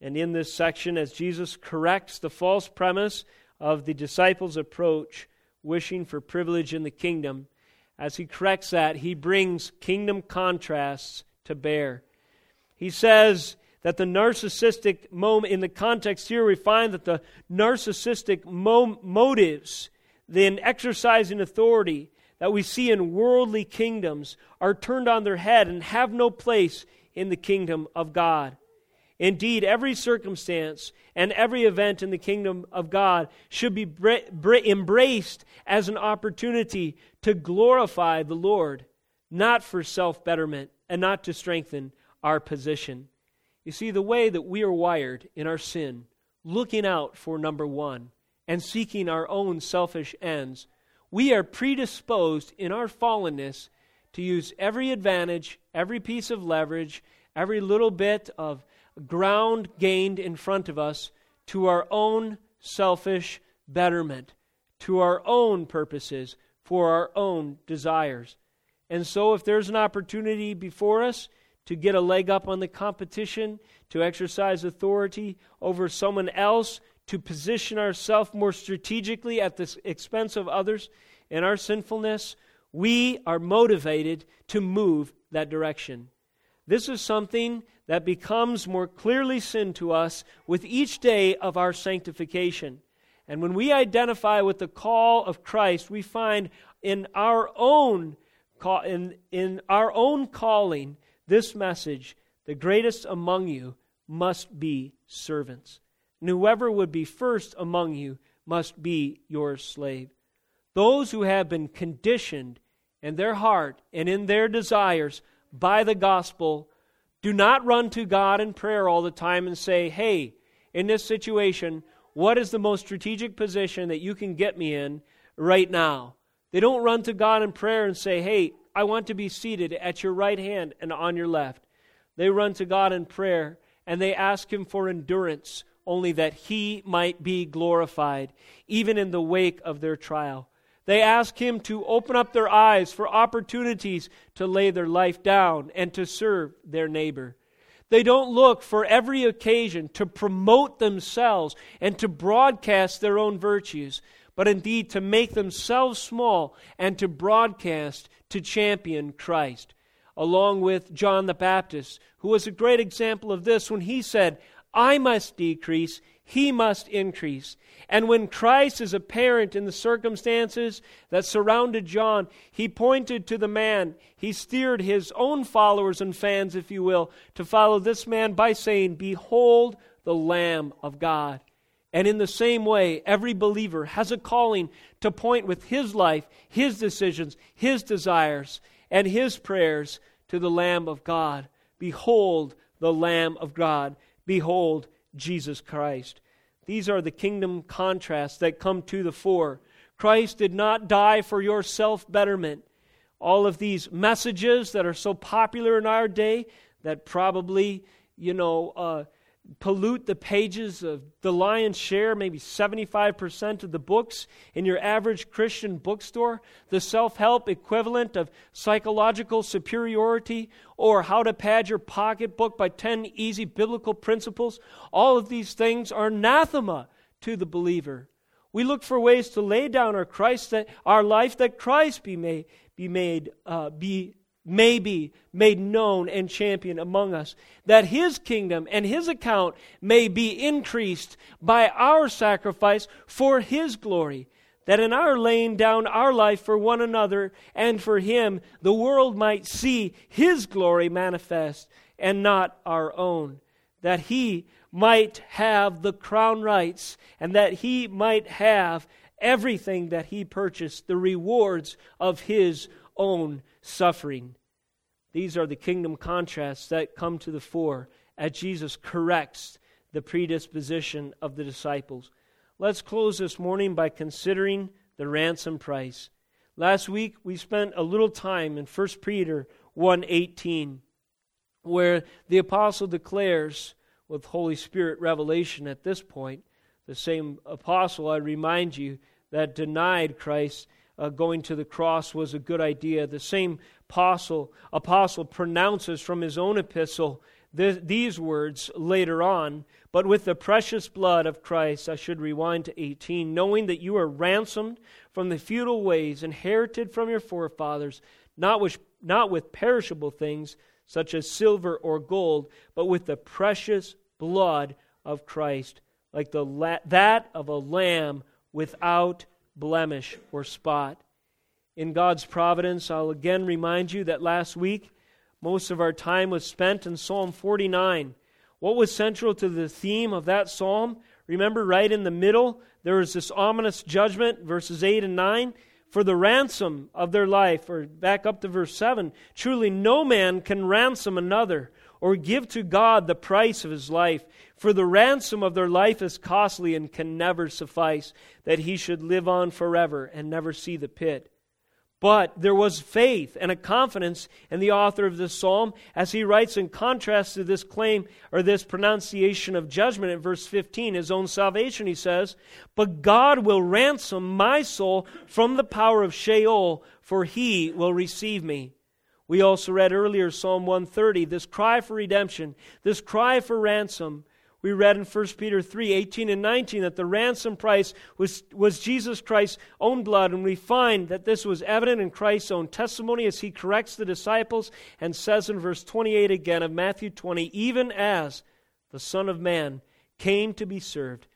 And in this section, as Jesus corrects the false premise of the disciples' approach, wishing for privilege in the kingdom, as he corrects that, he brings kingdom contrasts to bear. He says that the narcissistic moment, in the context here, we find that the narcissistic mo- motives in exercising authority that we see in worldly kingdoms are turned on their head and have no place in the kingdom of God. Indeed, every circumstance and every event in the kingdom of God should be embraced as an opportunity to glorify the Lord, not for self betterment and not to strengthen our position. You see, the way that we are wired in our sin, looking out for number one and seeking our own selfish ends, we are predisposed in our fallenness to use every advantage, every piece of leverage, every little bit of ground gained in front of us to our own selfish betterment, to our own purposes, for our own desires. And so, if there's an opportunity before us to get a leg up on the competition, to exercise authority over someone else, to position ourselves more strategically at the expense of others in our sinfulness, we are motivated to move that direction. This is something that becomes more clearly sin to us with each day of our sanctification. And when we identify with the call of Christ, we find in our own in, in our own calling this message the greatest among you must be servants. And whoever would be first among you must be your slave. Those who have been conditioned in their heart and in their desires by the gospel do not run to God in prayer all the time and say, Hey, in this situation, what is the most strategic position that you can get me in right now? They don't run to God in prayer and say, Hey, I want to be seated at your right hand and on your left. They run to God in prayer and they ask Him for endurance, only that He might be glorified, even in the wake of their trial. They ask Him to open up their eyes for opportunities to lay their life down and to serve their neighbor. They don't look for every occasion to promote themselves and to broadcast their own virtues, but indeed to make themselves small and to broadcast, to champion Christ. Along with John the Baptist, who was a great example of this when he said, I must decrease, he must increase. And when Christ is apparent in the circumstances that surrounded John, he pointed to the man. He steered his own followers and fans, if you will, to follow this man by saying, Behold the Lamb of God. And in the same way, every believer has a calling to point with his life, his decisions, his desires, and his prayers to the Lamb of God. Behold the Lamb of God. Behold Jesus Christ. These are the kingdom contrasts that come to the fore. Christ did not die for your self betterment. All of these messages that are so popular in our day that probably, you know, uh, pollute the pages of the lion's share, maybe 75% of the books in your average Christian bookstore, the self help equivalent of psychological superiority, or how to pad your pocketbook by 10 easy biblical principles, all of these things are anathema to the believer. We look for ways to lay down our Christ that our life that Christ be made be made uh, be may be made known and championed among us, that his kingdom and his account may be increased by our sacrifice for his glory, that in our laying down our life for one another and for him, the world might see his glory manifest and not our own, that he might have the crown rights and that he might have everything that he purchased, the rewards of his own suffering. These are the kingdom contrasts that come to the fore as Jesus corrects the predisposition of the disciples. Let's close this morning by considering the ransom price. Last week we spent a little time in 1 Peter 1:18 where the apostle declares with Holy Spirit revelation at this point, the same apostle I remind you that denied Christ uh, going to the cross was a good idea. The same apostle, apostle pronounces from his own epistle th- these words later on. But with the precious blood of Christ, I should rewind to 18, knowing that you are ransomed from the futile ways inherited from your forefathers, not with, not with perishable things such as silver or gold, but with the precious blood of Christ, like the la- that of a lamb without blemish, or spot. In God's providence, I'll again remind you that last week most of our time was spent in Psalm 49. What was central to the theme of that psalm? Remember, right in the middle, there was this ominous judgment, verses 8 and 9, for the ransom of their life. Or back up to verse 7 Truly, no man can ransom another or give to God the price of his life. For the ransom of their life is costly and can never suffice, that he should live on forever and never see the pit. But there was faith and a confidence in the author of this psalm as he writes in contrast to this claim or this pronunciation of judgment in verse 15, his own salvation, he says, But God will ransom my soul from the power of Sheol, for he will receive me. We also read earlier Psalm 130, this cry for redemption, this cry for ransom. We read in 1 Peter 3 18 and 19 that the ransom price was, was Jesus Christ's own blood, and we find that this was evident in Christ's own testimony as he corrects the disciples and says in verse 28 again of Matthew 20, even as the Son of Man came to be served,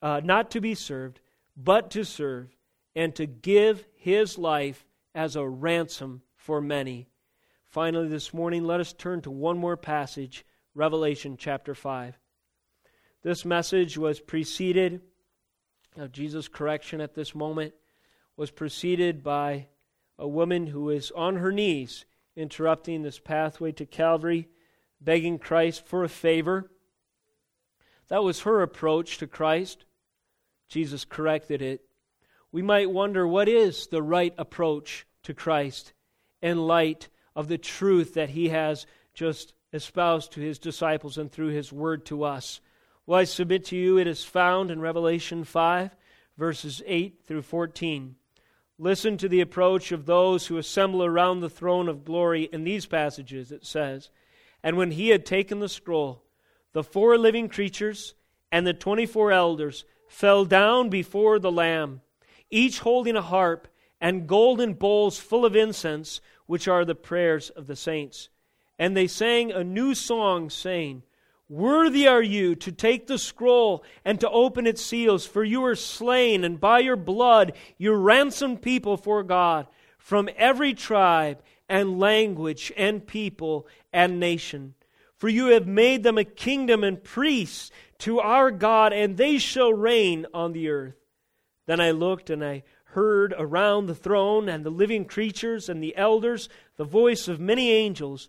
uh, not to be served, but to serve, and to give his life as a ransom for many. Finally, this morning, let us turn to one more passage, Revelation chapter 5. This message was preceded, of Jesus' correction at this moment, was preceded by a woman who is on her knees interrupting this pathway to Calvary, begging Christ for a favor. That was her approach to Christ. Jesus corrected it. We might wonder what is the right approach to Christ in light of the truth that he has just espoused to his disciples and through his word to us. Well, I submit to you it is found in Revelation 5, verses 8 through 14. Listen to the approach of those who assemble around the throne of glory in these passages. It says, And when he had taken the scroll, the four living creatures and the twenty four elders fell down before the Lamb, each holding a harp and golden bowls full of incense, which are the prayers of the saints. And they sang a new song, saying, Worthy are you to take the scroll and to open its seals, for you were slain, and by your blood you ransomed people for God from every tribe and language and people and nation. For you have made them a kingdom and priests to our God, and they shall reign on the earth. Then I looked and I heard around the throne and the living creatures and the elders the voice of many angels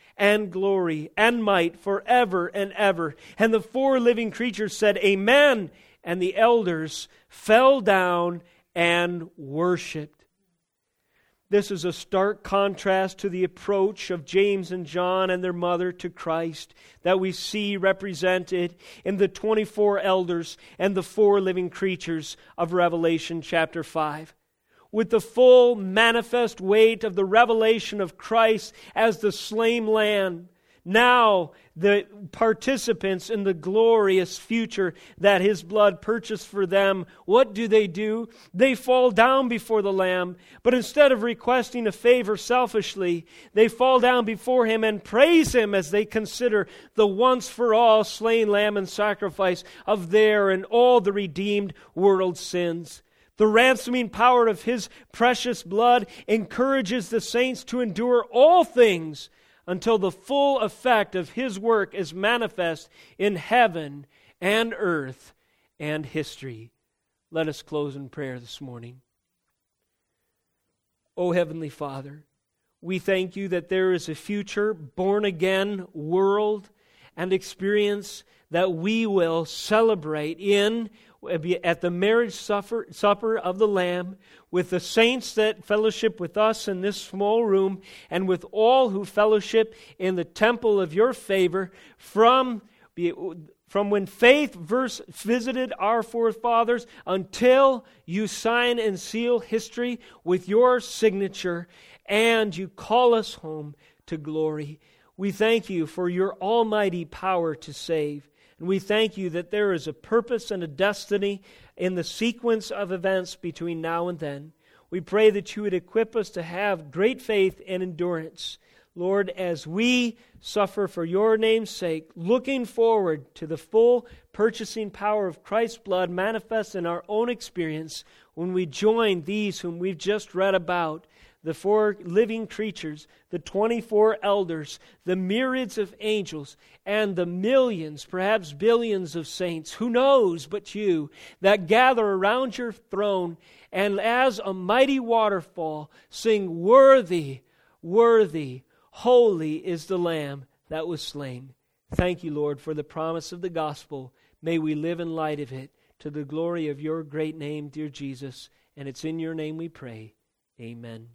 and glory and might forever and ever. And the four living creatures said, Amen. And the elders fell down and worshiped. This is a stark contrast to the approach of James and John and their mother to Christ that we see represented in the 24 elders and the four living creatures of Revelation chapter 5 with the full manifest weight of the revelation of Christ as the slain lamb. Now, the participants in the glorious future that his blood purchased for them, what do they do? They fall down before the Lamb, but instead of requesting a favor selfishly, they fall down before him and praise him as they consider the once for all slain lamb and sacrifice of their and all the redeemed world's sins. The ransoming power of his precious blood encourages the saints to endure all things until the full effect of his work is manifest in heaven and earth and history. Let us close in prayer this morning. O Heavenly Father, we thank you that there is a future born again world and experience that we will celebrate in Uh, at the marriage supper, supper of the Lamb with the saints that fellowship with us in this small room and with all who fellowship in the temple of your favor from, from when faith verse visited our forefathers until you sign and seal history with your signature and you call us home to glory. We thank you for your almighty power to save. And we thank you that there is a purpose and a destiny in the sequence of events between now and then. We pray that you would equip us to have great faith and endurance. Lord, as we suffer for your name's sake, looking forward to the full purchasing power of Christ's blood manifest in our own experience when we join these whom we've just read about, the four living creatures, the 24 elders, the myriads of angels, and the millions, perhaps billions of saints, who knows but you, that gather around your throne and as a mighty waterfall sing, Worthy, worthy, holy is the Lamb that was slain. Thank you, Lord, for the promise of the gospel. May we live in light of it to the glory of your great name, dear Jesus. And it's in your name we pray. Amen.